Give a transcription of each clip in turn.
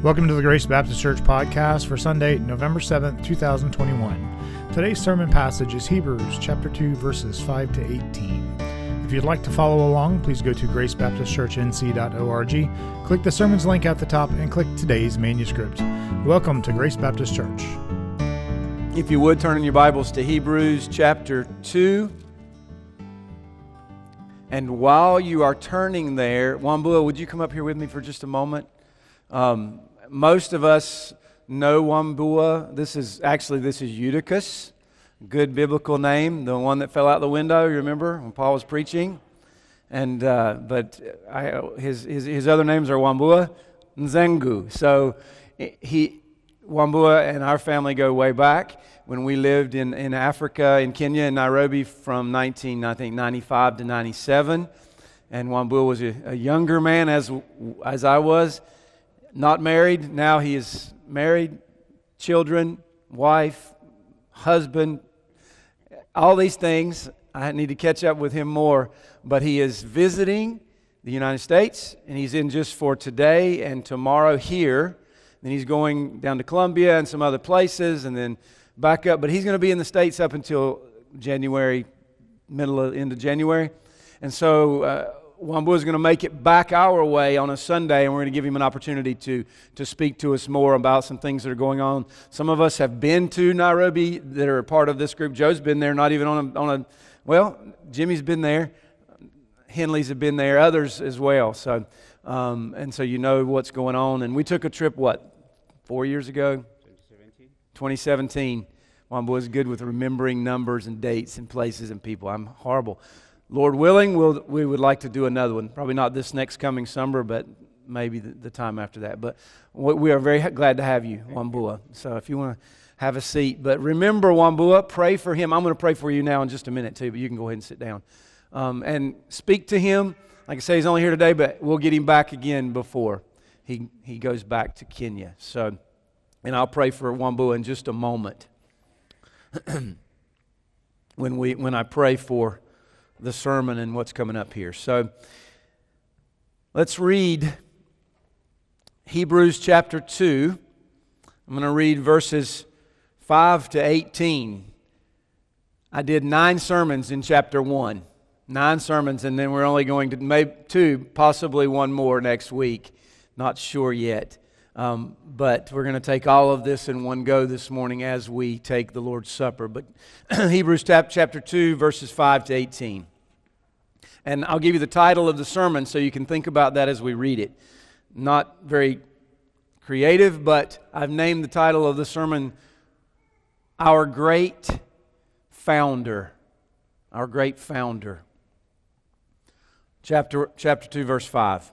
Welcome to the Grace Baptist Church podcast for Sunday, November 7th, 2021. Today's sermon passage is Hebrews chapter 2 verses 5 to 18. If you'd like to follow along, please go to gracebaptistchurchnc.org, click the sermons link at the top and click today's manuscript. Welcome to Grace Baptist Church. If you would turn in your Bibles to Hebrews chapter 2. And while you are turning there, Wambua, would you come up here with me for just a moment? Um, most of us know Wambua. This is actually this is Eutychus, good biblical name, the one that fell out the window. You remember when Paul was preaching, and uh, but I, his, his his other names are Wambua, Nzengu. So he Wambua and our family go way back when we lived in, in Africa, in Kenya, in Nairobi from 19, I think, 95 to 97. And Wambua was a, a younger man as, as I was not married. Now he is married, children, wife, husband, all these things. I need to catch up with him more. But he is visiting the United States, and he's in just for today and tomorrow here. Then he's going down to Colombia and some other places, and then back up. But he's going to be in the States up until January, middle of, end of January. And so uh, Wambua is going to make it back our way on a Sunday, and we're going to give him an opportunity to, to speak to us more about some things that are going on. Some of us have been to Nairobi that are part of this group. Joe's been there, not even on a, on a well, Jimmy's been there. Henley's have been there, others as well. So, um, and so you know what's going on. And we took a trip, what, four years ago? 2017. 2017. Wambua is good with remembering numbers and dates and places and people. I'm horrible. Lord willing, we'll, we would like to do another one. Probably not this next coming summer, but maybe the, the time after that. But we are very glad to have you, Wambua. So if you want to have a seat. But remember, Wambua, pray for him. I'm going to pray for you now in just a minute, too, but you can go ahead and sit down. Um, and speak to him. Like I say, he's only here today, but we'll get him back again before he, he goes back to Kenya. So, and I'll pray for Wambua in just a moment. when, we, when I pray for the sermon and what's coming up here. So let's read Hebrews chapter 2. I'm going to read verses 5 to 18. I did nine sermons in chapter 1. Nine sermons, and then we're only going to make two, possibly one more next week. Not sure yet. Um, but we're going to take all of this in one go this morning as we take the Lord's Supper. But Hebrews chapter 2, verses 5 to 18. And I'll give you the title of the sermon so you can think about that as we read it. Not very creative, but I've named the title of the sermon Our Great Founder. Our Great Founder. Chapter, chapter 2, verse 5.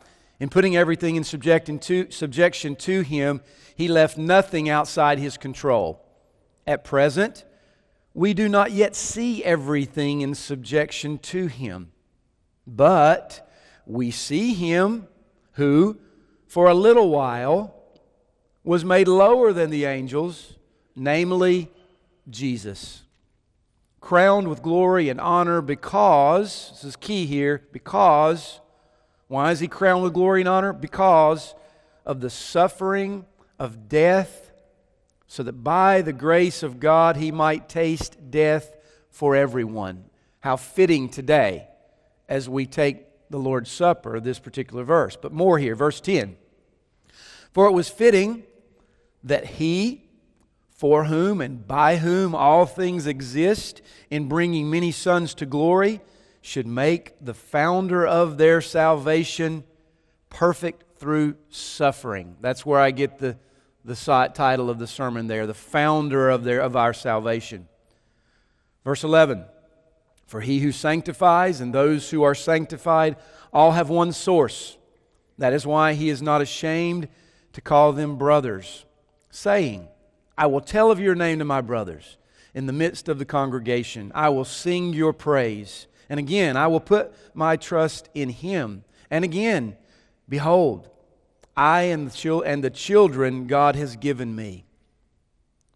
in putting everything in to, subjection to him, he left nothing outside his control. At present, we do not yet see everything in subjection to him. But we see him who, for a little while, was made lower than the angels, namely Jesus, crowned with glory and honor because, this is key here, because, why is he crowned with glory and honor? Because of the suffering of death, so that by the grace of God he might taste death for everyone. How fitting today as we take the Lord's Supper, this particular verse. But more here, verse 10. For it was fitting that he, for whom and by whom all things exist, in bringing many sons to glory, should make the founder of their salvation perfect through suffering. That's where I get the the title of the sermon there, the founder of, their, of our salvation. Verse 11 For he who sanctifies and those who are sanctified all have one source. That is why he is not ashamed to call them brothers, saying, I will tell of your name to my brothers in the midst of the congregation. I will sing your praise. And again, I will put my trust in him. And again, behold, I and the, children God has given me.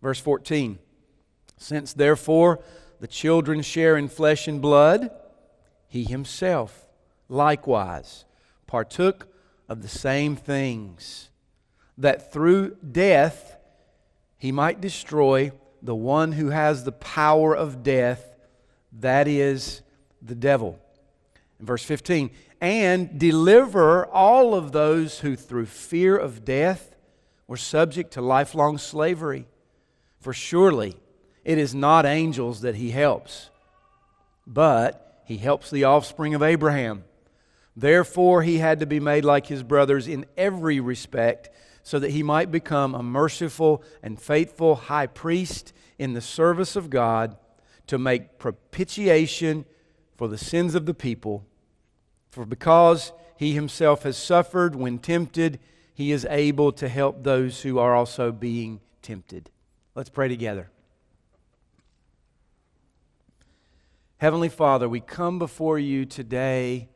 Verse 14 Since therefore the children share in flesh and blood, he himself likewise partook of the same things, that through death he might destroy the one who has the power of death, that is the devil. In verse 15, and deliver all of those who through fear of death were subject to lifelong slavery. For surely it is not angels that he helps, but he helps the offspring of Abraham. Therefore, he had to be made like his brothers in every respect, so that he might become a merciful and faithful high priest in the service of God to make propitiation for the sins of the people. For because he himself has suffered when tempted, he is able to help those who are also being tempted. Let's pray together. Heavenly Father, we come before you today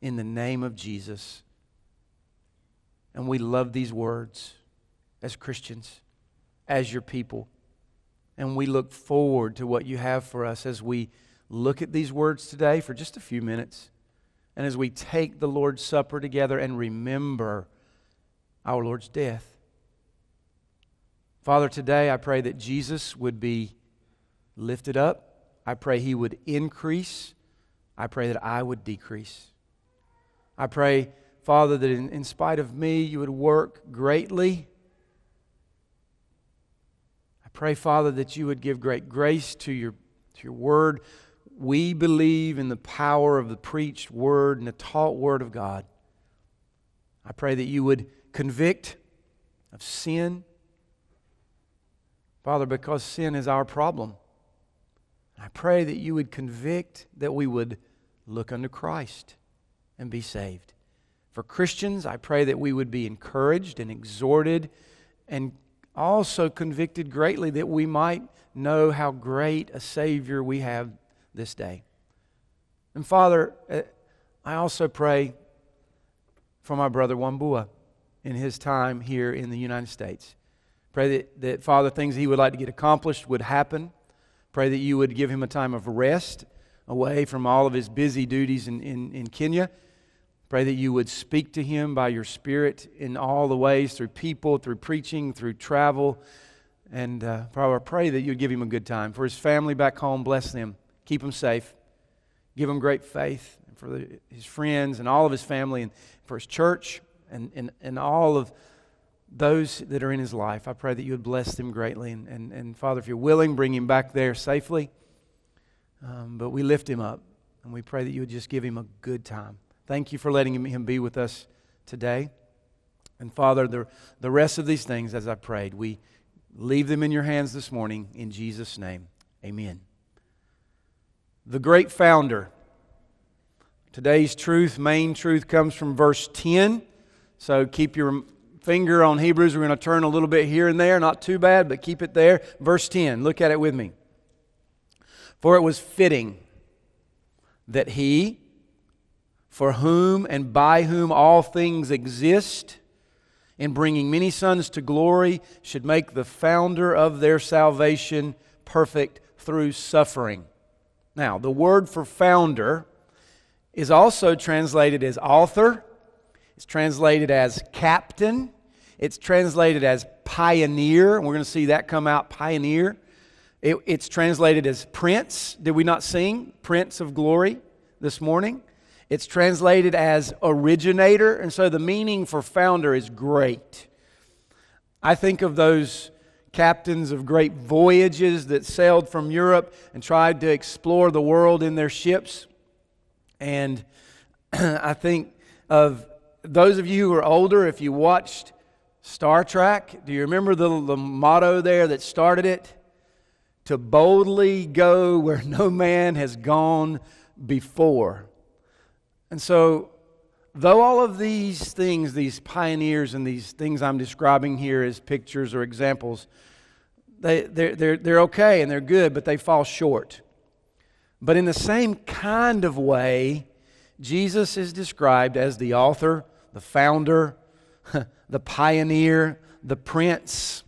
in the name of Jesus. And we love these words as Christians, as your people. And we look forward to what you have for us as we look at these words today for just a few minutes. And as we take the Lord's Supper together and remember our Lord's death. Father, today I pray that Jesus would be lifted up. I pray he would increase. I pray that I would decrease. I pray, Father, that in, in spite of me, you would work greatly. I pray, Father, that you would give great grace to your, to your word. We believe in the power of the preached word and the taught word of God. I pray that you would convict of sin. Father, because sin is our problem. I pray that you would convict, that we would look unto Christ and be saved. For Christians, I pray that we would be encouraged and exhorted and also convicted greatly that we might know how great a Savior we have this day. And Father, eh, I also pray for my brother Wambua in his time here in the United States. Pray that, that, Father, things he would like to get accomplished would happen. Pray that you would give him a time of rest away from all of his busy duties in, in, in Kenya. Pray that you would speak to him by your Spirit in all the ways through people, through preaching, through travel. And uh, Father, I pray that you'd give him a good time. For his family back home, bless them. Keep him safe. Give him great faith. For the, his friends and all of his family, and for his church, and, and, and all of those that are in his life. I pray that you would bless them greatly. And, and, and Father, if you're willing, bring him back there safely. Um, but we lift him up and we pray that you would just give him a good time. Thank you for letting him, him be with us today. And Father, the, the rest of these things, as I prayed, we leave them in your hands this morning in Jesus' name. Amen. The great founder. Today's truth, main truth, comes from verse 10. So keep your finger on Hebrews. We're going to turn a little bit here and there. Not too bad, but keep it there. Verse 10. Look at it with me. For it was fitting that he, for whom and by whom all things exist, in bringing many sons to glory, should make the founder of their salvation perfect through suffering. Now, the word for founder is also translated as author it's translated as captain. It's translated as pioneer. We're going to see that come out pioneer. It, it's translated as prince. Did we not sing Prince of Glory this morning? It's translated as originator. And so the meaning for founder is great. I think of those captains of great voyages that sailed from Europe and tried to explore the world in their ships. And I think of those of you who are older, if you watched Star Trek, do you remember the, the motto there that started it? To boldly go where no man has gone before. And so, though all of these things, these pioneers and these things I'm describing here as pictures or examples, they, they're, they're, they're okay and they're good, but they fall short. But in the same kind of way, Jesus is described as the author, the founder, the pioneer, the prince.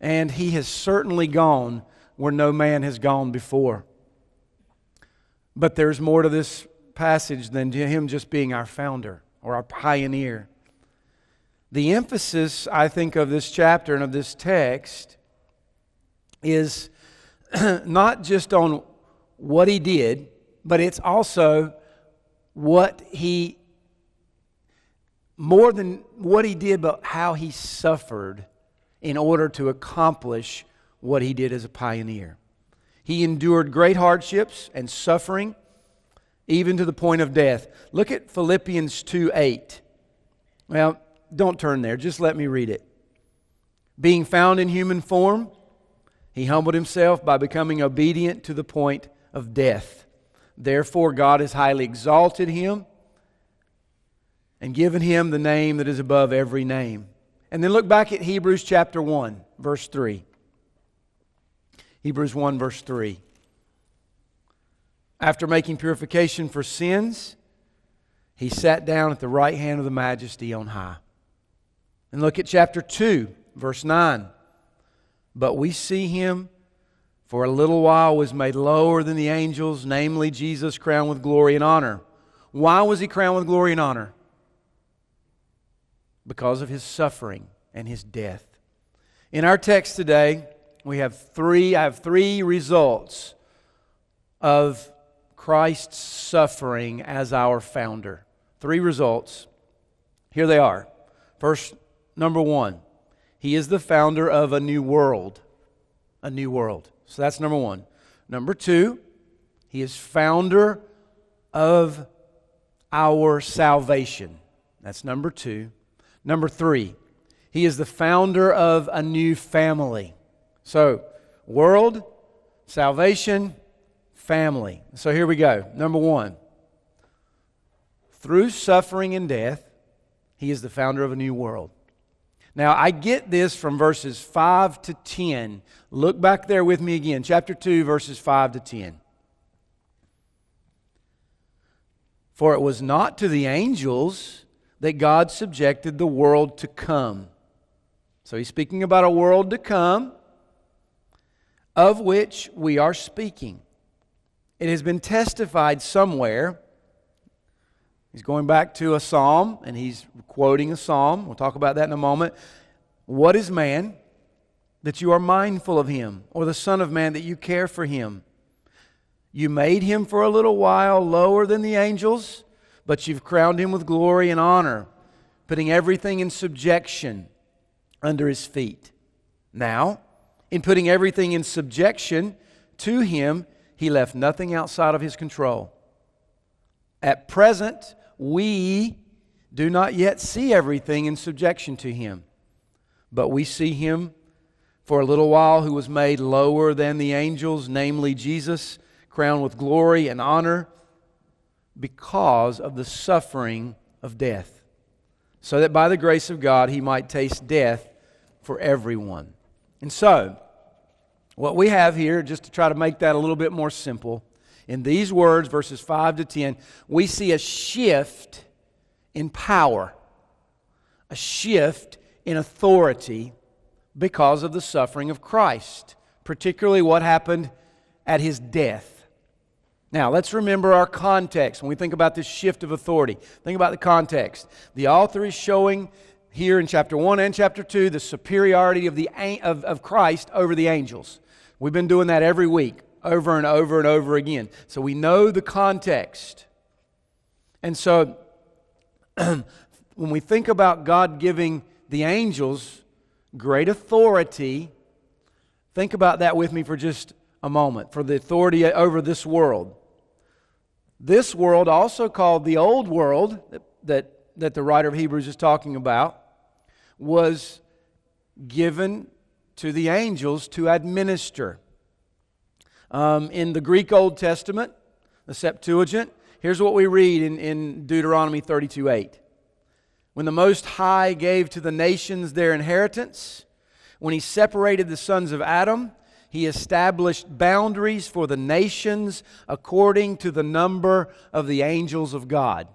And he has certainly gone where no man has gone before. But there's more to this passage than to him just being our founder or our pioneer. The emphasis, I think, of this chapter and of this text is not just on what he did, but it's also what he, more than what he did, but how he suffered in order to accomplish what he did as a pioneer. He endured great hardships and suffering, even to the point of death. Look at Philippians 2 8. Well, don't turn there, just let me read it. Being found in human form, he humbled himself by becoming obedient to the point of death. Therefore, God has highly exalted him and given him the name that is above every name. And then look back at Hebrews chapter 1, verse 3. Hebrews 1, verse 3. After making purification for sins, he sat down at the right hand of the majesty on high. And look at chapter 2, verse 9. But we see him for a little while was made lower than the angels, namely Jesus crowned with glory and honor. Why was he crowned with glory and honor? Because of his suffering and his death. In our text today, we have three, I have three results of Christ's suffering as our founder. Three results. Here they are. First, number one, he is the founder of a new world. A new world. So that's number one. Number two, he is founder of our salvation. That's number two. Number three, he is the founder of a new family. So, world, salvation, family. So here we go. Number one, through suffering and death, he is the founder of a new world. Now, I get this from verses 5 to 10. Look back there with me again, chapter 2, verses 5 to 10. For it was not to the angels that God subjected the world to come. So he's speaking about a world to come, of which we are speaking. It has been testified somewhere. He's going back to a psalm and he's quoting a psalm. We'll talk about that in a moment. What is man that you are mindful of him, or the Son of Man that you care for him? You made him for a little while lower than the angels, but you've crowned him with glory and honor, putting everything in subjection under his feet. Now, in putting everything in subjection to him, he left nothing outside of his control. At present, we do not yet see everything in subjection to him, but we see him for a little while who was made lower than the angels, namely Jesus, crowned with glory and honor because of the suffering of death, so that by the grace of God he might taste death for everyone. And so, what we have here, just to try to make that a little bit more simple, in these words, verses 5 to 10, we see a shift in power, a shift in authority because of the suffering of Christ, particularly what happened at his death. Now, let's remember our context when we think about this shift of authority. Think about the context. The author is showing here in chapter 1 and chapter 2 the superiority of, the, of, of Christ over the angels. We've been doing that every week, over and over and over again. So we know the context. And so when we think about God giving the angels great authority, think about that with me for just a moment for the authority over this world. This world, also called the old world that, that, that the writer of Hebrews is talking about, was given to the angels to administer. Um, in the Greek Old Testament, the Septuagint, here's what we read in, in Deuteronomy 32 8. When the Most High gave to the nations their inheritance, When he separated the sons of Adam, he established boundaries for the nations according to the number of the angels of God.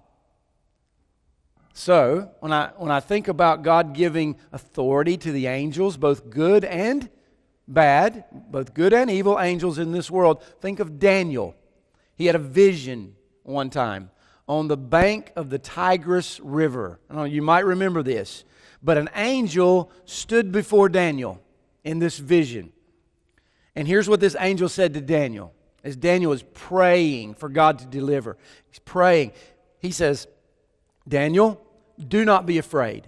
So, when I, when I think about God giving authority to the angels, both good and bad, both good and evil angels in this world, think of Daniel. He had a vision one time on the bank of the Tigris River. Know you might remember this, but an angel stood before Daniel in this vision. And here's what this angel said to Daniel as Daniel is praying for God to deliver. He's praying. He says, Daniel, do not be afraid.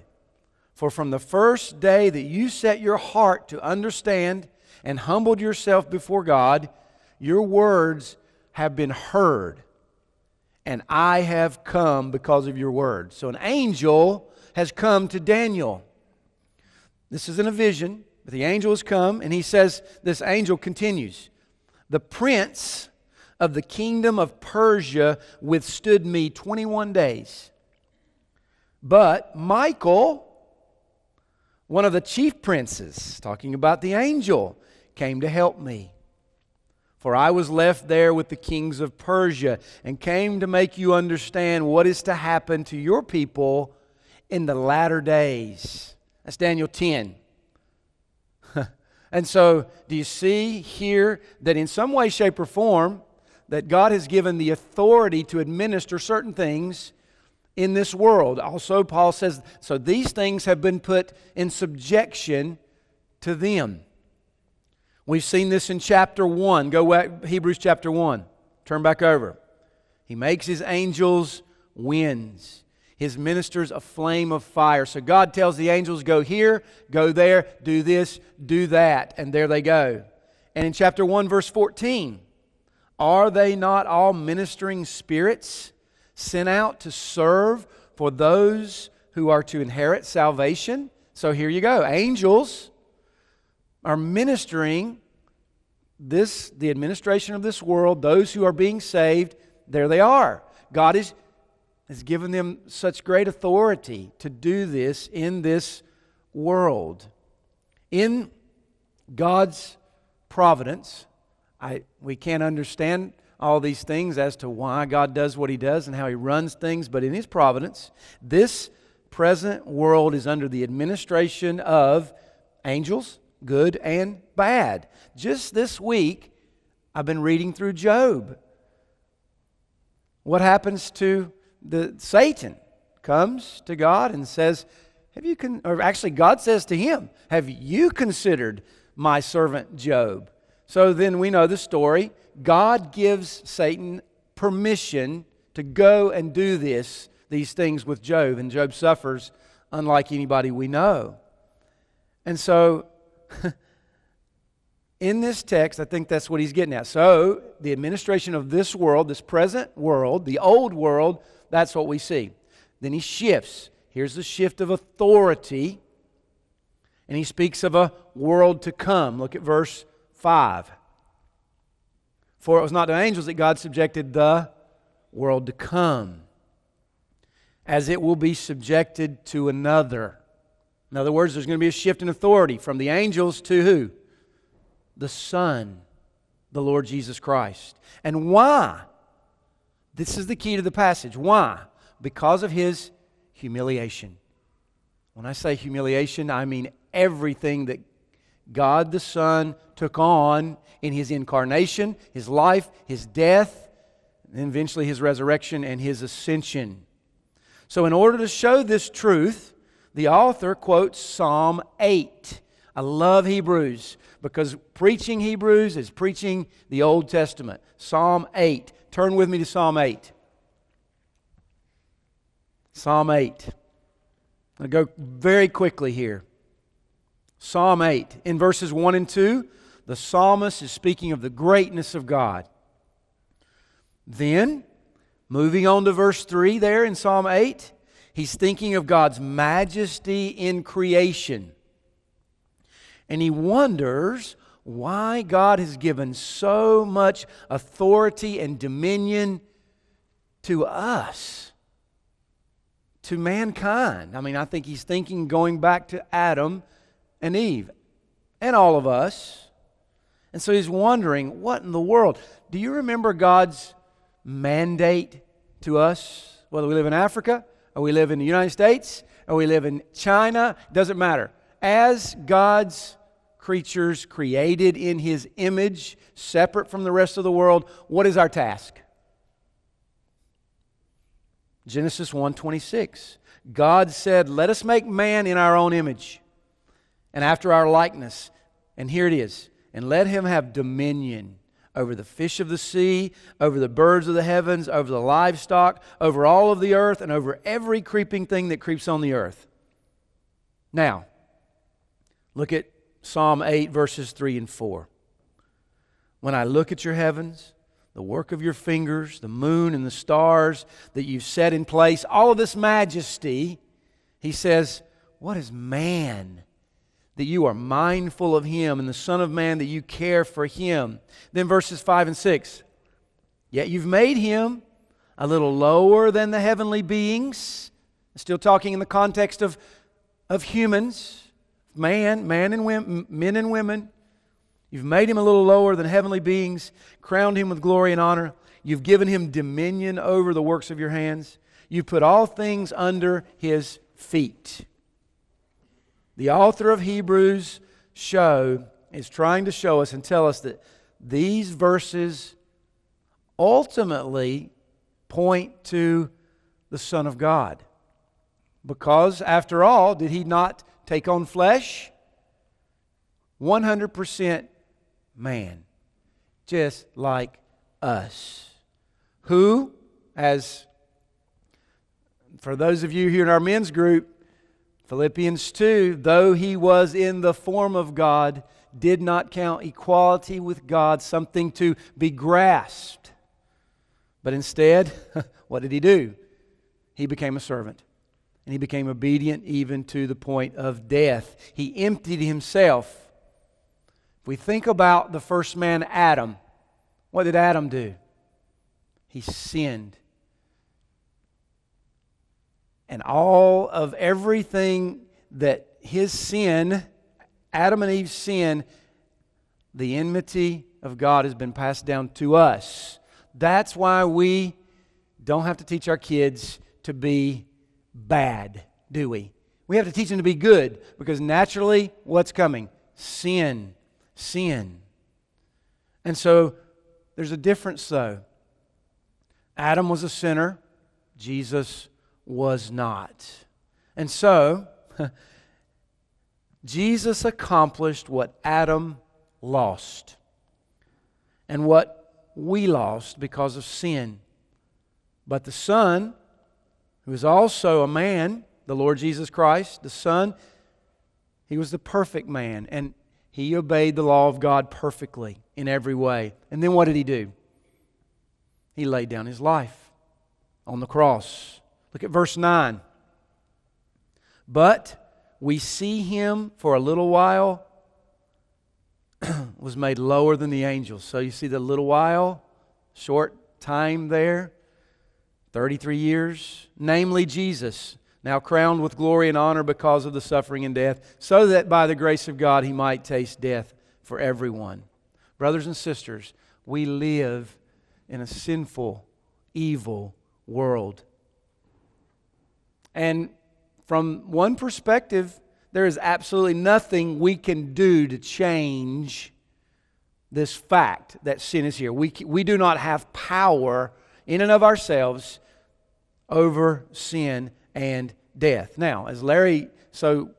For from the first day that you set your heart to understand and humbled yourself before God, your words have been heard, and I have come because of your words. So an angel has come to Daniel. This isn't a vision, but the angel has come, and he says, This angel continues, The prince of the kingdom of Persia withstood me 21 days. But Michael, one of the chief princes, talking about the angel, came to help me. For I was left there with the kings of Persia and came to make you understand what is to happen to your people in the latter days. That's Daniel 10. and so, do you see here that in some way, shape, or form, that God has given the authority to administer certain things in this world. Also, Paul says, so these things have been put in subjection to them. We've seen this in chapter 1. Go back, Hebrews chapter 1. Turn back over. He makes his angels winds, his ministers a flame of fire. So God tells the angels, go here, go there, do this, do that. And there they go. And in chapter 1, verse 14, are they not all ministering spirits? Sent out to serve for those who are to inherit salvation. So here you go. Angels are ministering this the administration of this world, those who are being saved, there they are. God is, has given them such great authority to do this in this world. In God's providence, I, we can't understand all these things as to why God does what He does and how He runs things, but in His providence, this present world is under the administration of angels, good and bad. Just this week, I've been reading through Job. What happens to the Satan? Comes to God and says, Have you con-, or actually God says to him, Have you considered my servant Job? So then we know the story. God gives Satan permission to go and do this, these things with Job, and Job suffers unlike anybody we know. And so, in this text, I think that's what he's getting at. So, the administration of this world, this present world, the old world, that's what we see. Then he shifts. Here's the shift of authority. And he speaks of a world to come. Look at verse 5. For it was not to angels that God subjected the world to come, as it will be subjected to another. In other words, there's going to be a shift in authority from the angels to who? The Son, the Lord Jesus Christ. And why? This is the key to the passage. Why? Because of his humiliation. When I say humiliation, I mean everything that God the Son took on in his incarnation, his life, his death, and eventually his resurrection and his ascension. So, in order to show this truth, the author quotes Psalm 8. I love Hebrews because preaching Hebrews is preaching the Old Testament. Psalm 8. Turn with me to Psalm 8. Psalm 8. I'll go very quickly here. Psalm 8. In verses 1 and 2, the psalmist is speaking of the greatness of God. Then, moving on to verse 3 there in Psalm 8, he's thinking of God's majesty in creation. And he wonders why God has given so much authority and dominion to us, to mankind. I mean, I think he's thinking going back to Adam and Eve. and all of us. And so he's wondering, what in the world? Do you remember God's mandate to us? Whether we live in Africa, or we live in the United States, or we live in China, doesn't matter. As God's creatures created in his image, separate from the rest of the world, what is our task? Genesis 1:26. God said, "Let us make man in our own image and after our likeness." And here it is. And let him have dominion over the fish of the sea, over the birds of the heavens, over the livestock, over all of the earth, and over every creeping thing that creeps on the earth. Now, look at Psalm 8, verses 3 and 4. When I look at your heavens, the work of your fingers, the moon and the stars that you've set in place, all of this majesty, he says, What is man that you are mindful of him, and the Son of Man that you care for him? Then verses 5 and 6 Yet you've made him a little lower than the heavenly beings. Still talking in the context of, of humans, man, man and women, men and women. You've made him a little lower than heavenly beings, crowned him with glory and honor. You've given him dominion over the works of your hands. You've put all things under his feet. The author of Hebrews show is trying to show us and tell us that these verses ultimately point to the Son of God. Because, after all, did he not take on flesh? 100% man, just like us. Who, as for those of you here in our men's group, Philippians 2, though he was in the form of God, did not count equality with God something to be grasped. But instead, what did he do? He became a servant. And he became obedient even to the point of death. He emptied himself if we think about the first man, Adam, what did Adam do? He sinned. And all of everything that his sin, Adam and Eve's sin, the enmity of God has been passed down to us. That's why we don't have to teach our kids to be bad, do we? We have to teach them to be good because naturally, what's coming? Sin sin. And so there's a difference, though. Adam was a sinner, Jesus was not. And so, Jesus accomplished what Adam lost and what we lost because of sin. But the Son, who is also a man, the Lord Jesus Christ, the Son, he was the perfect man. And he obeyed the law of God perfectly in every way. And then what did he do? He laid down his life on the cross. Look at verse 9. But we see him for a little while was made lower than the angels. So you see the little while, short time there, 33 years, namely Jesus now crowned with glory and honor because of the suffering and death, so that by the grace of God he might taste death for everyone. Brothers and sisters, we live in a sinful, evil world. And from one perspective, there is absolutely nothing we can do to change this fact that sin is here. We, we do not have power in and of ourselves over sin and death. Now, as Larry so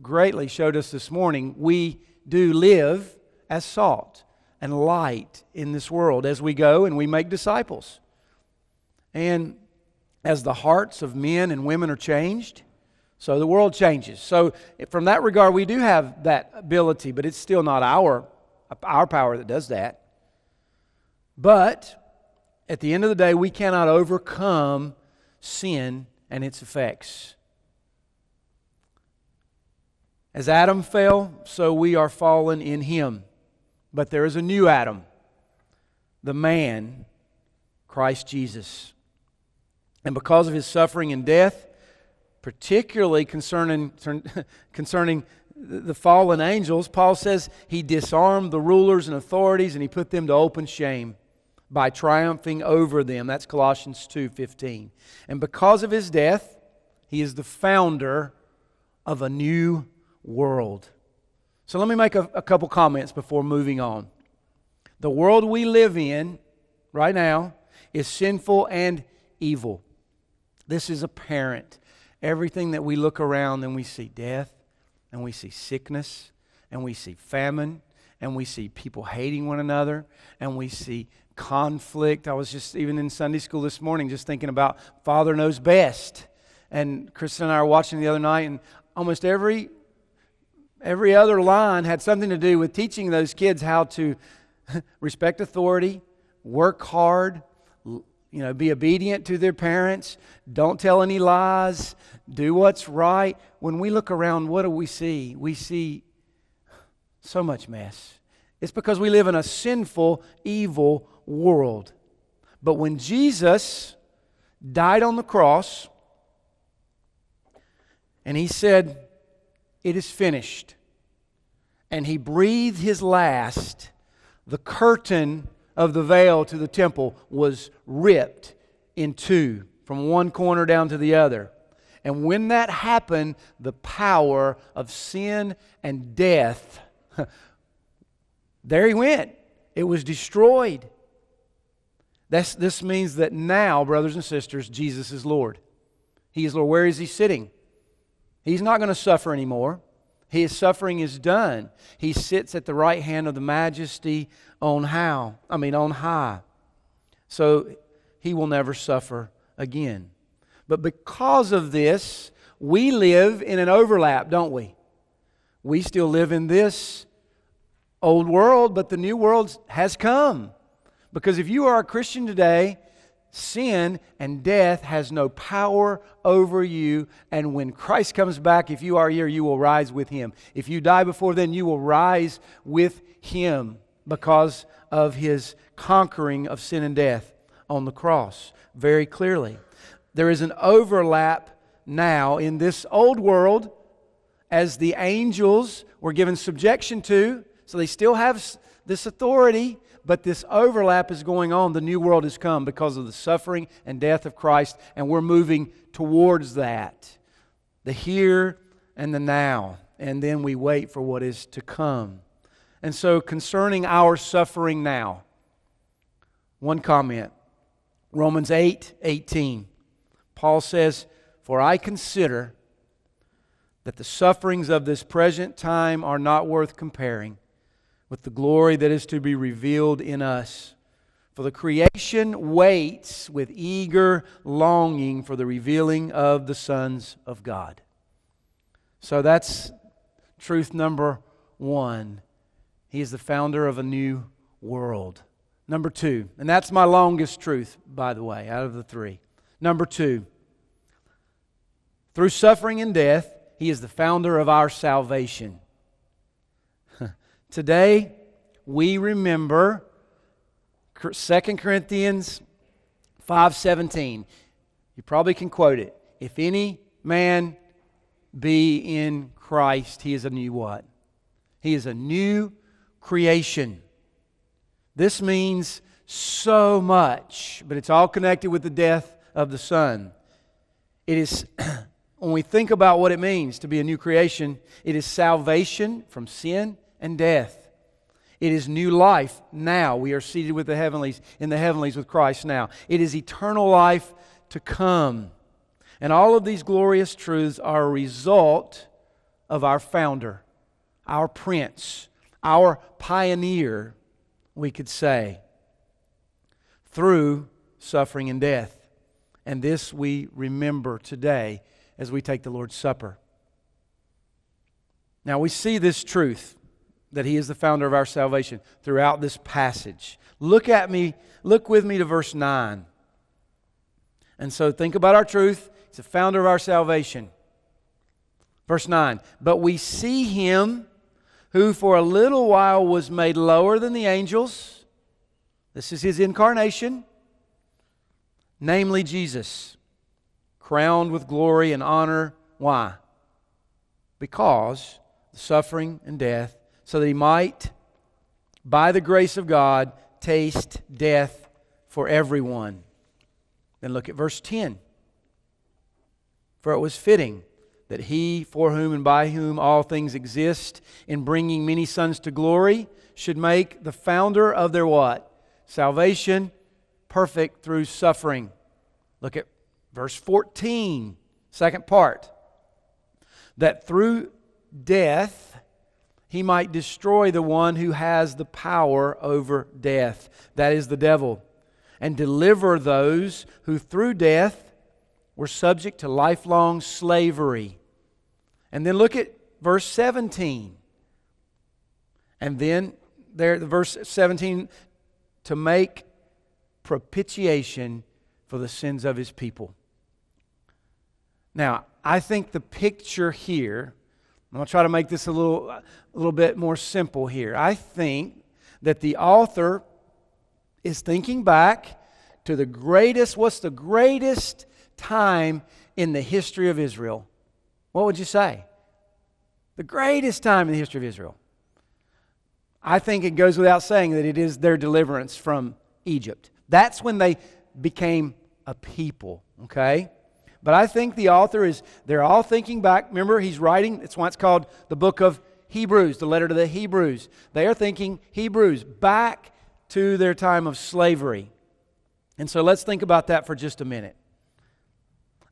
greatly showed us this morning, we do live as salt and light in this world as we go and we make disciples. And as the hearts of men and women are changed, so the world changes. So, from that regard, we do have that ability, but it's still not our, our power that does that. But at the end of the day, we cannot overcome sin and its effects. As Adam fell, so we are fallen in him. But there is a new Adam, the man, Christ Jesus. And because of his suffering and death, particularly concerning, concerning the fallen angels, Paul says he disarmed the rulers and authorities and he put them to open shame by triumphing over them. That's Colossians 2:15. And because of his death, he is the founder of a new world. So let me make a, a couple comments before moving on. The world we live in right now is sinful and evil. This is apparent. Everything that we look around and we see death, and we see sickness, and we see famine, and we see people hating one another, and we see conflict. I was just even in Sunday school this morning just thinking about Father knows best. And Kristen and I were watching the other night, and almost every every other line had something to do with teaching those kids how to respect authority, work hard, you know, be obedient to their parents, don't tell any lies, do what's right. When we look around, what do we see? We see so much mess. It's because we live in a sinful, evil world. But when Jesus died on the cross and he said, It is finished, and he breathed his last, the curtain of the veil to the temple was ripped in two from one corner down to the other. And when that happened, the power of sin and death, there he went. It was destroyed. That's, this means that now, brothers and sisters, Jesus is Lord. He is Lord. Where is he sitting? He's not going to suffer anymore. His suffering is done. He sits at the right hand of the majesty on how? I mean on high. So he will never suffer again. But because of this, we live in an overlap, don't we? We still live in this old world, but the new world has come. Because if you are a Christian today, sin and death has no power over you. And when Christ comes back, if you are here, you will rise with him. If you die before then, you will rise with him because of his conquering of sin and death on the cross very clearly. There is an overlap now in this old world as the angels were given subjection to, so they still have this authority, but this overlap is going on. The new world has come because of the suffering and death of Christ, and we're moving towards that. The here and the now, and then we wait for what is to come. And so, concerning our suffering now, one comment Romans 8 18. Paul says, For I consider that the sufferings of this present time are not worth comparing with the glory that is to be revealed in us. For the creation waits with eager longing for the revealing of the sons of God. So that's truth number one. He is the founder of a new world. Number two, and that's my longest truth, by the way, out of the three. Number two, through suffering and death, he is the founder of our salvation. Today, we remember 2 Corinthians 5:17. You probably can quote it. If any man be in Christ, he is a new what? He is a new creation. This means so much, but it's all connected with the death of the Son. It is, when we think about what it means to be a new creation, it is salvation from sin and death. It is new life now. We are seated with the heavenlies in the heavenlies with Christ now. It is eternal life to come. And all of these glorious truths are a result of our founder, our prince, our pioneer, we could say, through suffering and death. And this we remember today as we take the Lord's Supper. Now we see this truth that he is the founder of our salvation throughout this passage. Look at me, look with me to verse 9. And so think about our truth. He's the founder of our salvation. Verse 9. But we see him who for a little while was made lower than the angels. This is his incarnation, namely Jesus, crowned with glory and honor. Why? Because the suffering and death, so that he might, by the grace of God, taste death for everyone. Then look at verse 10. For it was fitting that he, for whom and by whom all things exist, in bringing many sons to glory, should make the founder of their what? Salvation perfect through suffering. Look at verse 14, second part. That through death he might destroy the one who has the power over death, that is the devil, and deliver those who through death were subject to lifelong slavery. And then look at verse 17. And then there, the verse 17, to make propitiation for the sins of his people. Now, I think the picture here, I'm going to try to make this a little, a little bit more simple here. I think that the author is thinking back to the greatest, what's the greatest time in the history of Israel? What would you say? The greatest time in the history of Israel. I think it goes without saying that it is their deliverance from Egypt. That's when they became a people, okay? But I think the author is, they're all thinking back. Remember, he's writing, it's why it's called the book of Hebrews, the letter to the Hebrews. They are thinking Hebrews back to their time of slavery. And so let's think about that for just a minute.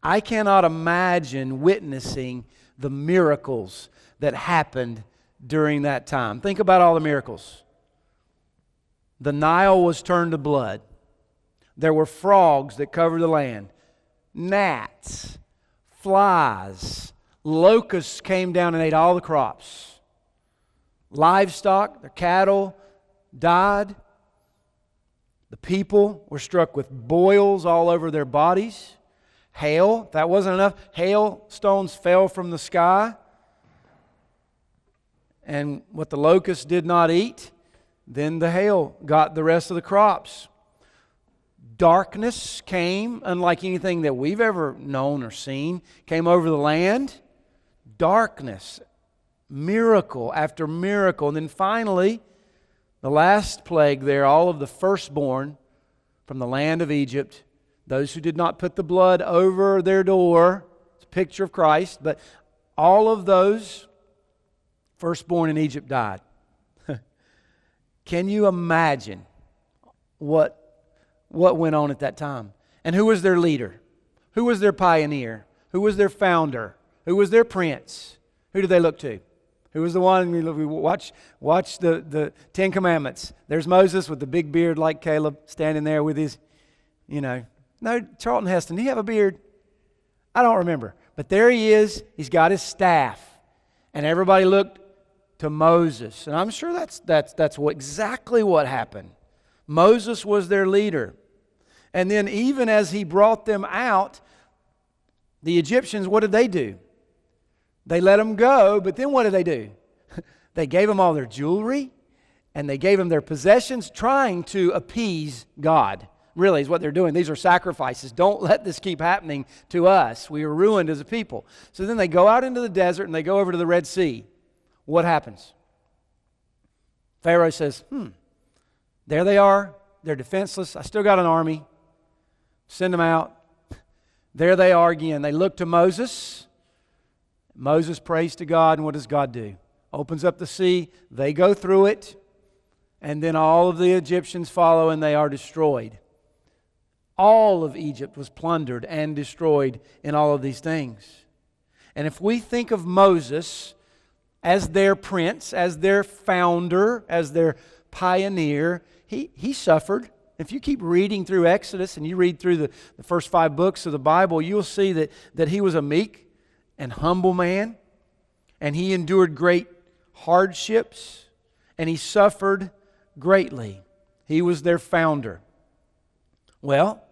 I cannot imagine witnessing the miracles that happened during that time. Think about all the miracles. The Nile was turned to blood. There were frogs that covered the land, gnats, flies, locusts came down and ate all the crops. Livestock, the cattle died. The people were struck with boils all over their bodies. Hail, that wasn't enough. Hailstones fell from the sky. And what the locusts did not eat, then the hail got the rest of the crops. Darkness came, unlike anything that we've ever known or seen, came over the land. Darkness, miracle after miracle. And then finally, the last plague there, all of the firstborn from the land of Egypt those who did not put the blood over their door, it's a picture of Christ, but all of those firstborn in Egypt died. Can you imagine what, what went on at that time? And who was their leader? Who was their pioneer? Who was their founder? Who was their prince? Who did they look to? Who was the one? We watch, watch the, the Ten Commandments. There's Moses with the big beard like Caleb standing there with his, you know, no, Charlton Heston, did he have a beard? I don't remember. But there he is. He's got his staff. And everybody looked to Moses. And I'm sure that's, that's, that's what, exactly what happened. Moses was their leader. And then, even as he brought them out, the Egyptians, what did they do? They let them go, but then what did they do? they gave them all their jewelry and they gave them their possessions, trying to appease God really is what they're doing. These are sacrifices. Don't let this keep happening to us. We are ruined as a people. So then they go out into the desert and they go over to the Red Sea. What happens? Pharaoh says, hmm, there they are. They're defenseless. I still got an army. Send them out. There they are again. They look to Moses. Moses prays to God, and what does God do? Opens up the sea. They go through it, and then all of the Egyptians follow, and they are destroyed. All of Egypt was plundered and destroyed in all of these things. And if we think of Moses as their prince, as their founder, as their pioneer, he, he suffered. If you keep reading through Exodus and you read through the, the first five books of the Bible, you'll see that, that he was a meek and humble man, and he endured great hardships, and he suffered greatly. He was their founder. Well,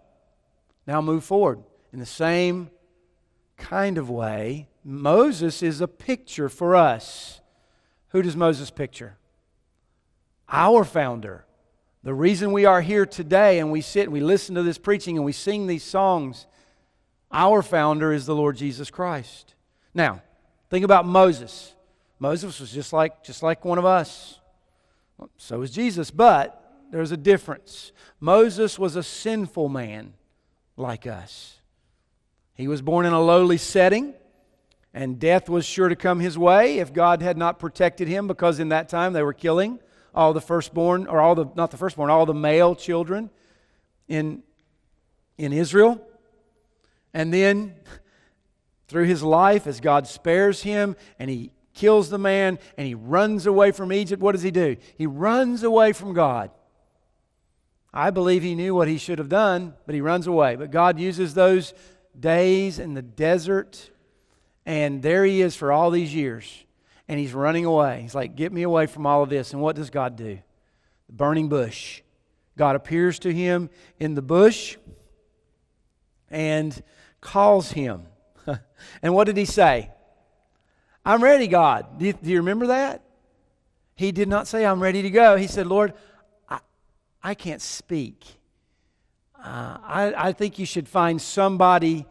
now move forward. In the same kind of way, Moses is a picture for us. Who does Moses picture? Our founder. The reason we are here today and we sit and we listen to this preaching and we sing these songs, our founder is the Lord Jesus Christ. Now, think about Moses. Moses was just like, just like one of us. So was Jesus, but there's a difference. Moses was a sinful man like us. He was born in a lowly setting, and death was sure to come his way if God had not protected him, because in that time they were killing all the firstborn, or all the, not the firstborn, all the male children in, in Israel. And then, through his life, as God spares him and he kills the man and he runs away from Egypt, what does he do? He runs away from God. I believe he knew what he should have done, but he runs away. But God uses those days in the desert, and there he is for all these years, and he's running away. He's like, Get me away from all of this. And what does God do? The burning bush. God appears to him in the bush and calls him. and what did he say? I'm ready, God. Do you, do you, remember that? He did not say, I'm ready to go. He said, Lord, I, I can't speak. Uh, I, I think you should find somebody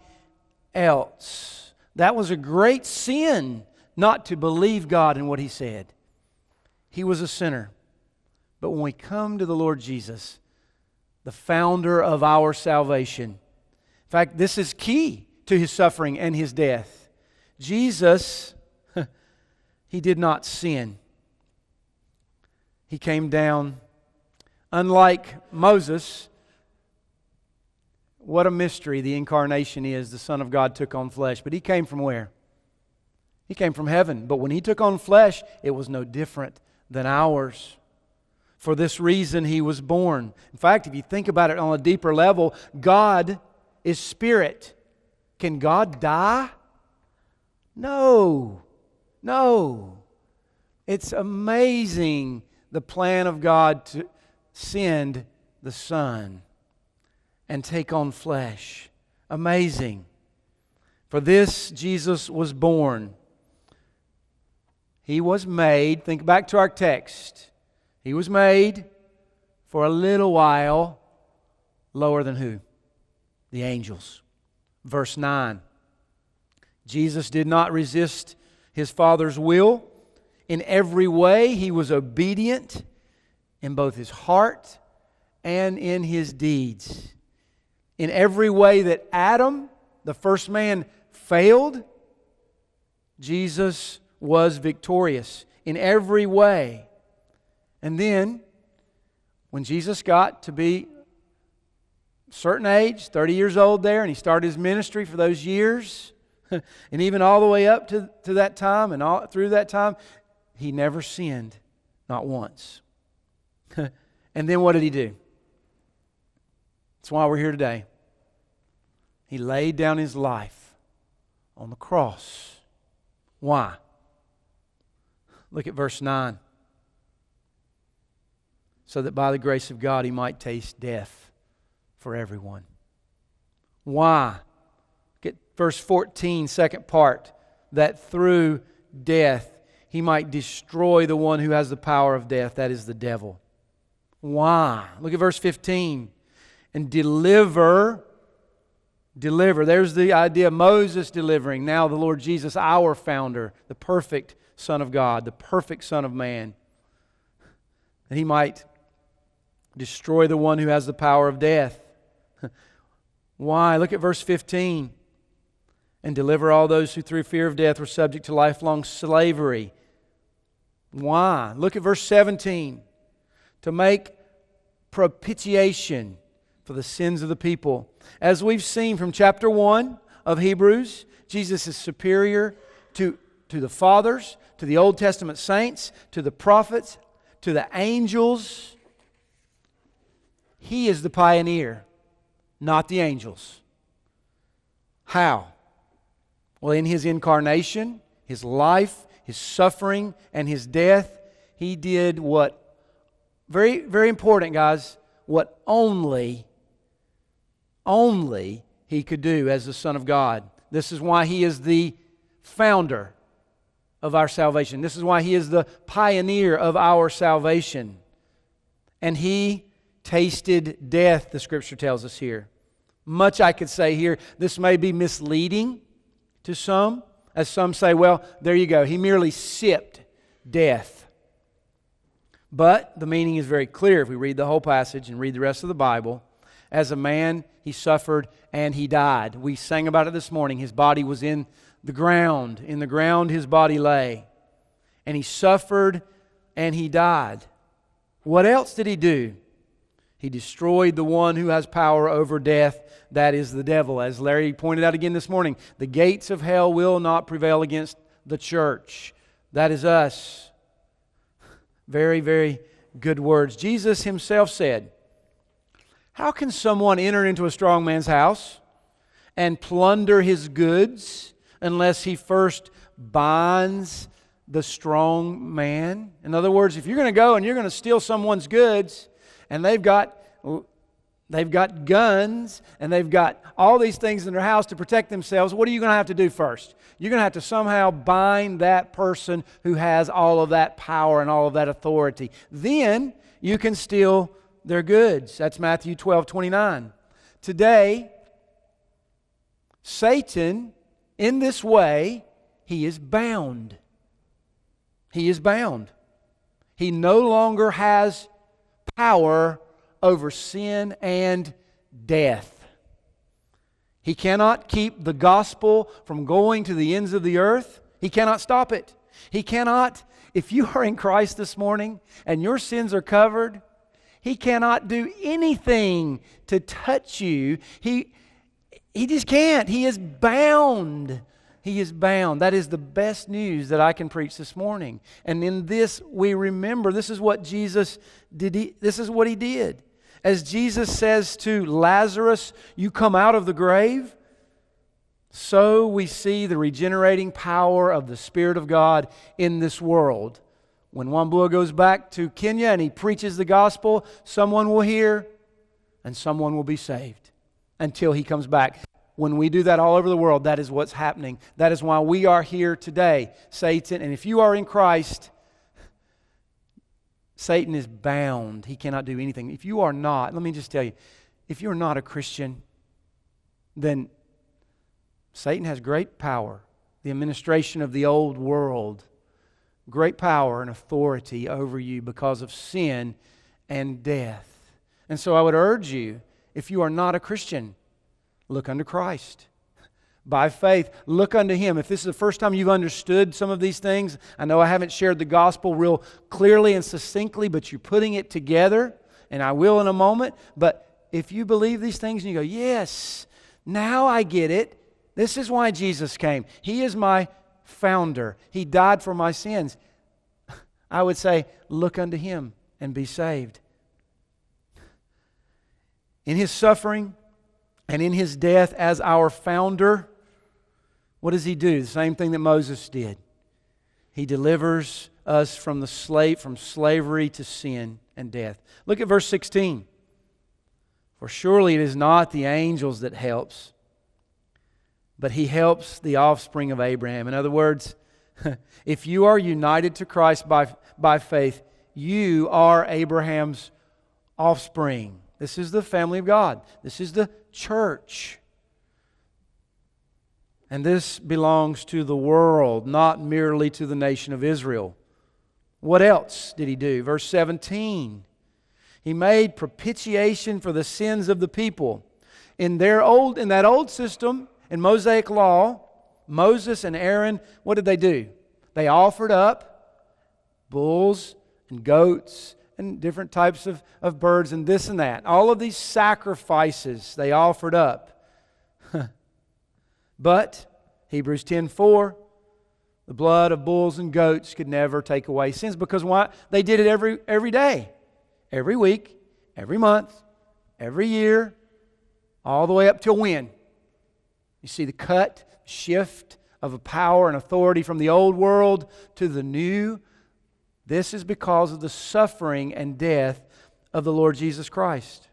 else. That was a great sin not to believe God in what he said. He was a sinner. But when we come to the Lord Jesus, the founder of our salvation, in fact, this is key to his suffering and his death. Jesus, he did not sin. He came down, unlike Moses, what a mystery the incarnation is. The Son of God took on flesh. But he came from where? He came from heaven. But when he took on flesh, it was no different than ours. For this reason, he was born. In fact, if you think about it on a deeper level, God is spirit. Can God die? No. No. It's amazing the plan of God to send the Son and take on flesh. Amazing. For this Jesus was born. He was made, think back to our text. He was made for a little while lower than who? The angels. Verse 9. Jesus did not resist his Father's will. In every way, he was obedient in both his heart and in his deeds in every way that Adam, the first man, failed, Jesus was victorious in every way. And then, when Jesus got to be a certain age, 30 years old there, and he started his ministry for those years, and even all the way up to, to that time and all through that time, he never sinned, not once. and then what did he do? That's why we're here today. He laid down his life on the cross. Why? Look at verse 9. So that by the grace of God he might taste death for everyone. Why? Get verse 14, second part. That through death he might destroy the one who has the power of death, that is the devil. Why? Look at verse 15. And deliver deliver. There's the idea of Moses delivering. Now, the Lord Jesus, our founder, the perfect Son of God, the perfect Son of man, that he might destroy the one who has the power of death. Why? Look at verse 15. And deliver all those who through fear of death were subject to lifelong slavery. Why? Look at verse 17. To make propitiation for the sins of the people. As we've seen from chapter 1 of Hebrews, Jesus is superior to, to the fathers, to the Old Testament saints, to the prophets, to the angels. He is the pioneer, not the angels. How? Well, in his incarnation, his life, his suffering, and his death, he did what, very, very important, guys, what only only he could do as the Son of God. This is why he is the founder of our salvation. This is why he is the pioneer of our salvation. And he tasted death, the scripture tells us here. Much I could say here. This may be misleading to some, As some say, well, there you go. He merely sipped death. But the meaning is very clear if we read the whole passage and read the rest of the Bible. As a man, he suffered and he died. We sang about it this morning. His body was in the ground. In the ground, his body lay. And he suffered and he died. What else did he do? He destroyed the one who has power over death, that is the devil. As Larry pointed out again this morning, the gates of hell will not prevail against the church. That is us. Very, very good words. Jesus himself said, How can someone enter into a strong man's house and plunder his goods unless he first binds the strong man? In other words, if you're going to go and you're going to steal someone's goods, and they've got they've got guns and they've got all these things in their house to protect themselves what are you going to have to do first? You're going to have to somehow bind that person who has all of that power and all of that authority. Then you can steal their goods. That's matthew 12 29 today satan in this way he is bound he is bound he no longer has power over sin and death. He cannot keep the gospel from going to the ends of the earth. He cannot stop it. He cannot, if you are in Christ this morning and your sins are covered, He cannot do anything to touch you. He, he just can't. He is bound he is bound. That is the best news that I can preach this morning. And in this, we remember this is what Jesus did. He, this is what he did. As Jesus says to Lazarus, You come out of the grave, so we see the regenerating power of the Spirit of God in this world. When Wambua goes back to Kenya and he preaches the gospel, someone will hear and someone will be saved until he comes back. When we do that all over the world, that is what's happening. That is why we are here today, Satan. And if you are in Christ, Satan is bound. He cannot do anything. If you are not, let me just tell you, if you're not a Christian, then Satan has great power. The administration of the old world, great power and authority over you because of sin and death. And so I would urge you, if you are not a Christian, Look unto Christ. By faith, look unto Him. If this is the first time you've understood some of these things, I know I haven't shared the gospel real clearly and succinctly, but you're putting it together, and I will in a moment. But if you believe these things and you go, Yes, now I get it. This is why Jesus came. He is my founder, He died for my sins. I would say, Look unto Him and be saved. In His suffering, and in his death as our founder, what does he do? The same thing that Moses did. He delivers us from the slave from slavery to sin and death. Look at verse 16. For surely it is not the angels that helps, but he helps the offspring of Abraham. In other words, if you are united to Christ by, by faith, you are Abraham's offspring. This is the family of God. This is the church. And this belongs to the world, not merely to the nation of Israel. What else did he do? Verse 17. He made propitiation for the sins of the people. In their old in that old system, in Mosaic law, Moses and Aaron, what did they do? They offered up bulls and goats and different types of, of birds and this and that. All of these sacrifices they offered up. but Hebrews 10:4 the blood of bulls and goats could never take away sins because why they did it every every day, every week, every month, every year, all the way up till when? You see the cut, shift of a power and authority from the old world to the new this is because of the suffering and death of the Lord Jesus Christ.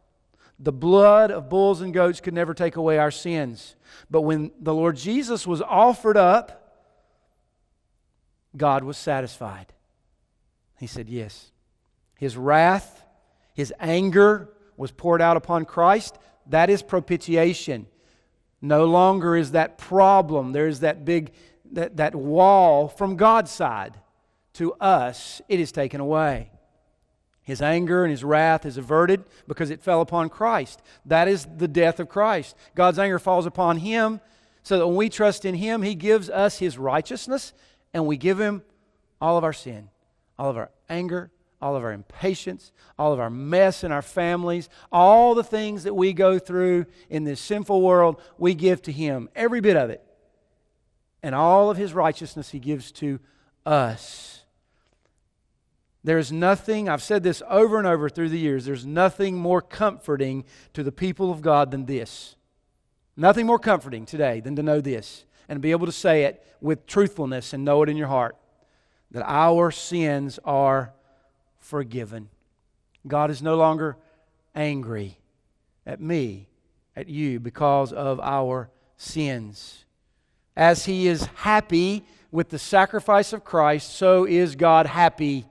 The blood of bulls and goats could never take away our sins. But when the Lord Jesus was offered up, God was satisfied. He said, Yes. His wrath, his anger was poured out upon Christ. That is propitiation. No longer is that problem. There's that big that, that wall from God's side to us, it is taken away. His anger and his wrath is averted because it fell upon Christ. That is the death of Christ. God's anger falls upon him so that when we trust in him, he gives us his righteousness and we give him all of our sin, all of our anger, all of our impatience, all of our mess in our families, all the things that we go through in this sinful world, we give to him, every bit of it. And all of his righteousness he gives to us. There's nothing, I've said this over and over through the years, there's nothing more comforting to the people of God than this. Nothing more comforting today than to know this and be able to say it with truthfulness and know it in your heart that our sins are forgiven. God is no longer angry at me, at you, because of our sins. As He is happy with the sacrifice of Christ, so is God happy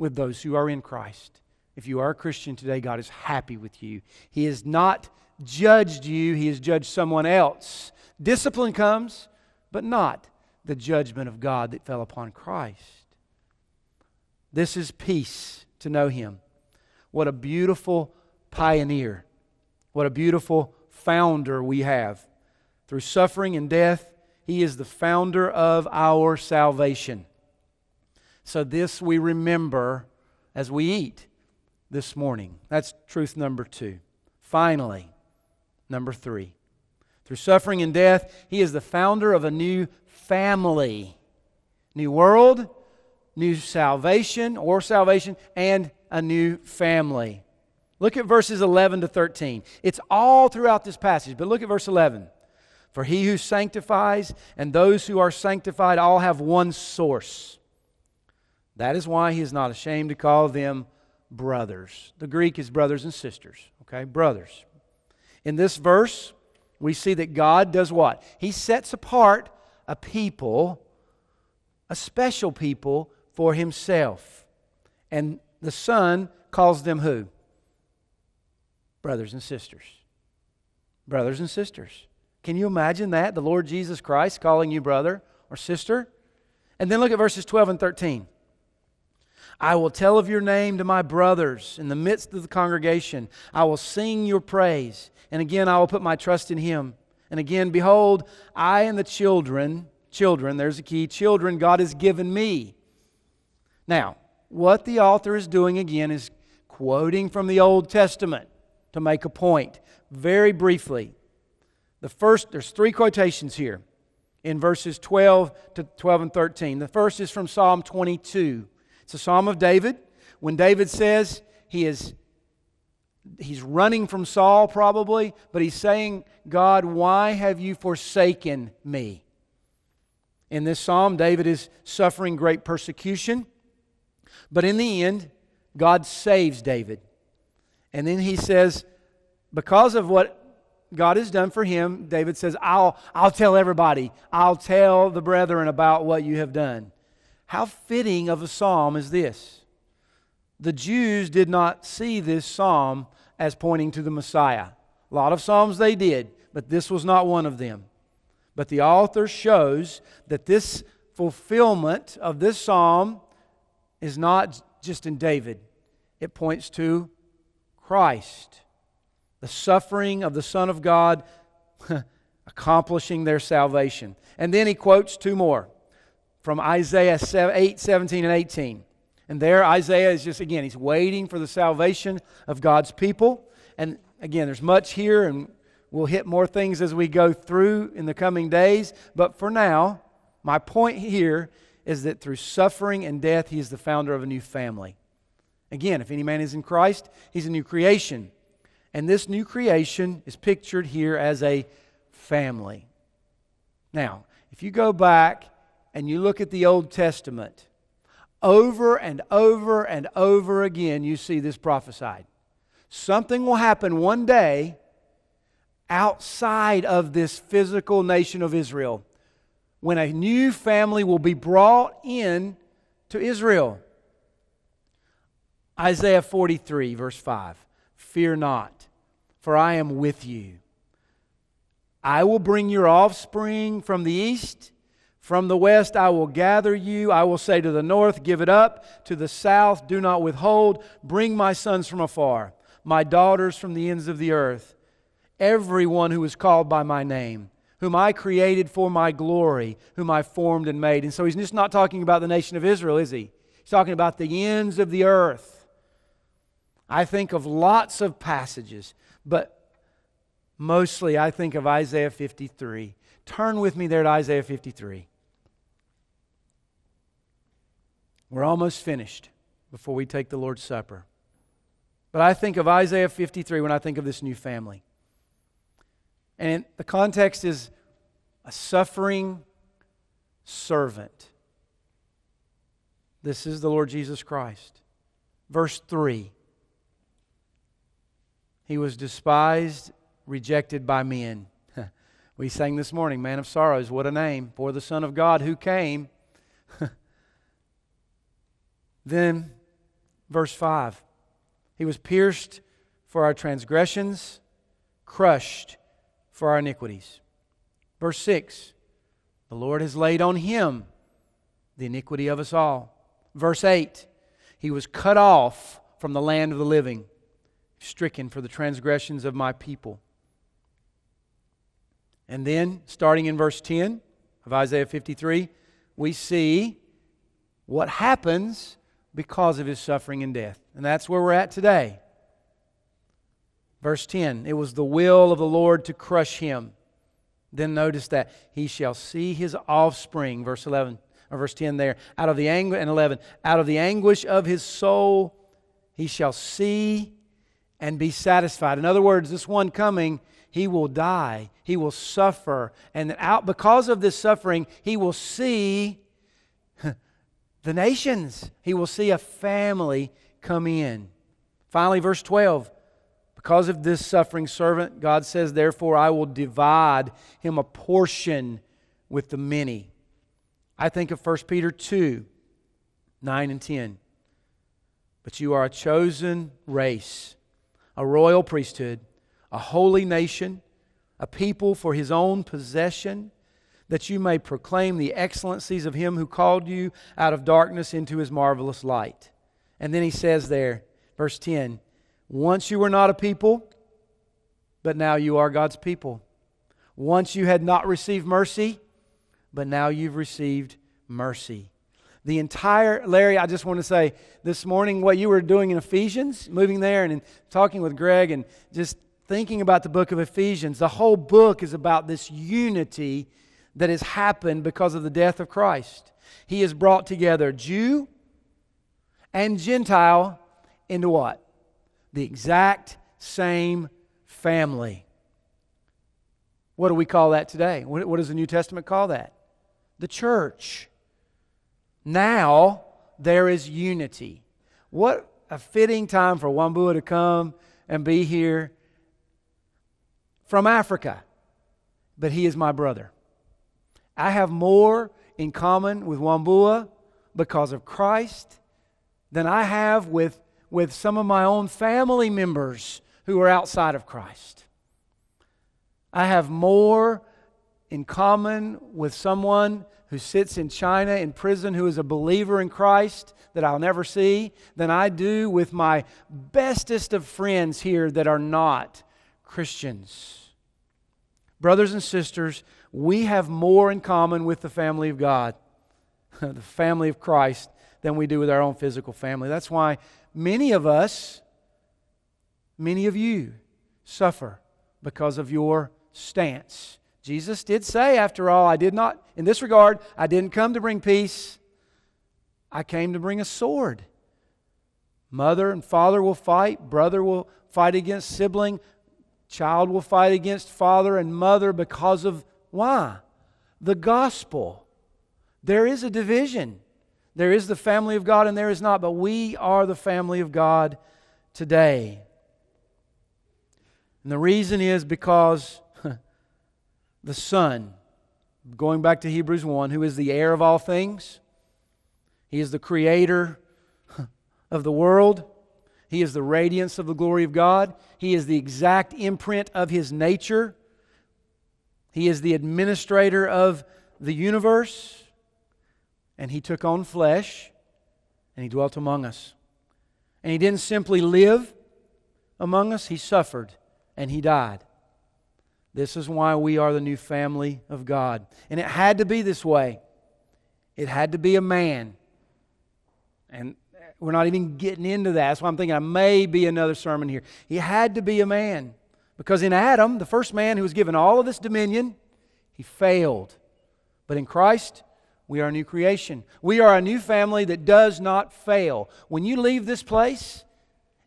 with those who are in Christ. If you are a Christian today, God is happy with you. He has not judged you, He has judged someone else. Discipline comes, but not the judgment of God that fell upon Christ. This is peace to know Him. What a beautiful pioneer. What a beautiful founder we have. Through suffering and death, He is the founder of our salvation. So, this we remember as we eat this morning. That's truth number two. Finally, number three. Through suffering and death, he is the founder of a new family. New world, new salvation or salvation, and a new family. Look at verses 11 to 13. It's all throughout this passage, but look at verse 11. For he who sanctifies and those who are sanctified all have one source. That is why he is not ashamed to call them brothers. The Greek is brothers and sisters, okay? Brothers. In this verse, we see that God does what? He sets apart a people, a special people, for himself. And the Son calls them who? Brothers and sisters. Brothers and sisters. Can you imagine that? The Lord Jesus Christ calling you brother or sister? And then look at verses 12 and 13. I will tell of your name to my brothers in the midst of the congregation. I will sing your praise. And again, I will put my trust in him. And again, behold, I and the children, children, there's a key, children God has given me. Now, what the author is doing again is quoting from the Old Testament to make a point. Very briefly, the first, there's three quotations here in verses 12 to 12 and 13. The first is from Psalm 22. It's a psalm of David. When David says he is he's running from Saul probably, but he's saying, God, why have you forsaken me? In this psalm, David is suffering great persecution, but in the end, God saves David. And then he says, because of what God has done for him, David says, I'll, I'll tell everybody, I'll tell the brethren about what you have done. How fitting of a psalm is this? The Jews did not see this psalm as pointing to the Messiah. A lot of psalms they did, but this was not one of them. But the author shows that this fulfillment of this psalm is not just in David, it points to Christ, the suffering of the Son of God accomplishing their salvation. And then he quotes two more from Isaiah 8, 17, and 18. And there, Isaiah is just, again, he's waiting for the salvation of God's people. And again, there's much here, and we'll hit more things as we go through in the coming days. But for now, my point here is that through suffering and death, he is the founder of a new family. Again, if any man is in Christ, he's a new creation. And this new creation is pictured here as a family. Now, if you go back and you look at the Old Testament, over and over and over again, you see this prophesied. Something will happen one day outside of this physical nation of Israel when a new family will be brought in to Israel. Isaiah 43, verse 5 Fear not, for I am with you. I will bring your offspring from the east From the west I will gather you. I will say to the north, Give it up. To the south, do not withhold. Bring my sons from afar, my daughters from the ends of the earth. Everyone who is called by my name, whom I created for my glory, whom I formed and made. And so he's just not talking about the nation of Israel, is he? He's talking about the ends of the earth. I think of lots of passages, but mostly I think of Isaiah 53. Turn with me there to Isaiah 53. We're almost finished before we take the Lord's Supper. But I think of Isaiah 53 when I think of this new family. And the context is a suffering servant. This is the Lord Jesus Christ. Verse 3 He was despised, rejected by men. we sang this morning, Man of Sorrows, what a name, for the Son of God who came. then, verse 5 He was pierced for our transgressions, crushed for our iniquities. Verse 6 The Lord has laid on him the iniquity of us all. Verse 8 He was cut off from the land of the living, stricken for the transgressions of my people. And then, starting in verse 10 of Isaiah 53, we see what happens because of his suffering and death. And that's where we're at today. Verse 10 It was the will of the Lord to crush him. Then notice that he shall see his offspring, verse 11 or verse 10 there, out of the anguish and 11, out of the anguish of his soul he shall see and be satisfied. In other words, this one coming, he will die, he will suffer, and out because of this suffering, he will see the nations. He will see a family come in. Finally, verse 12 because of this suffering servant, God says, Therefore, I will divide him a portion with the many. I think of 1 Peter 2 9 and 10. But you are a chosen race, a royal priesthood, a holy nation, a people for his own possession, that you may proclaim the excellencies of him who called you out of darkness into his marvelous light. And then he says there, verse 10 once you were not a people, but now you are God's people. Once you had not received mercy, but now you've received mercy. The entire, Larry, I just want to say this morning what you were doing in Ephesians, moving there and talking with Greg and just thinking about the book of Ephesians, the whole book is about this unity that has happened because of the death of Christ. He has brought together Jew and Gentile into what? the exact same family. What do we call that today? What, does the New Testament call that? The church. Now there is unity. What a fitting time for Wambua to come and be here from Africa. But he is my brother. I have more in common with Wambua because of Christ than I have with with some of my own family members who are outside of Christ. I have more in common with someone who sits in China in prison who is a believer in Christ that I'll never see than I do with my bestest of friends here that are not Christians. Brothers and sisters, we have more in common with the family of God, the family of Christ, than we do with our own physical family. That's why many of us, many of you, suffer because of your stance. Jesus did say, after all, I did not, in this regard, I didn't come to bring peace, I came to bring a sword. Mother and father will fight, brother will fight against sibling, child will fight against father and mother because of why? The gospel. There is a division. There is the family of God and there is not, but we are the family of God today. And the reason is because the Son, going back to Hebrews 1, who is the heir of all things, He is the creator of the world. He is the radiance of the glory of God. He is the exact imprint of His nature. He is the administrator of the universe, and he took on flesh, and he dwelt among us. And he didn't simply live among us, he suffered and he died. This is why we are the new family of God. And it had to be this way. It had to be a man. And we're not even getting into that. That's why I'm thinking I may be another sermon here. He had to be a man. Because in Adam, the first man who was given all of this dominion, he failed. But in Christ, we are a new creation. We are a new family that does not fail. When you leave this place,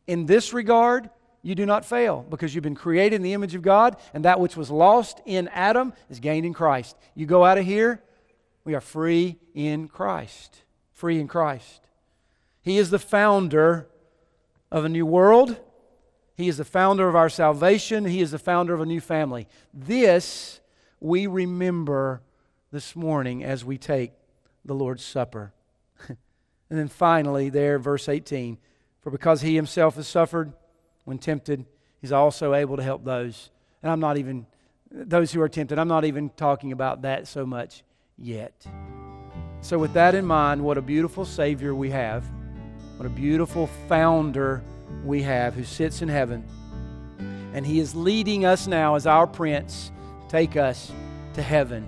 in this regard, you do not fail because you've been created in the image of God, and that which was lost in Adam is gained in Christ. You go out of here, we are free in Christ. Free in Christ. He is the founder of a new world. He is the founder of our salvation. He is the founder of a new family. This we remember this morning as we take the Lord's Supper. and then finally, there, verse 18 For because he himself has suffered when tempted, he's also able to help those. And I'm not even, those who are tempted, I'm not even talking about that so much yet. So, with that in mind, what a beautiful Savior we have. What a beautiful founder we have who sits in heaven. And he is leading us now as our prince, take us to heaven.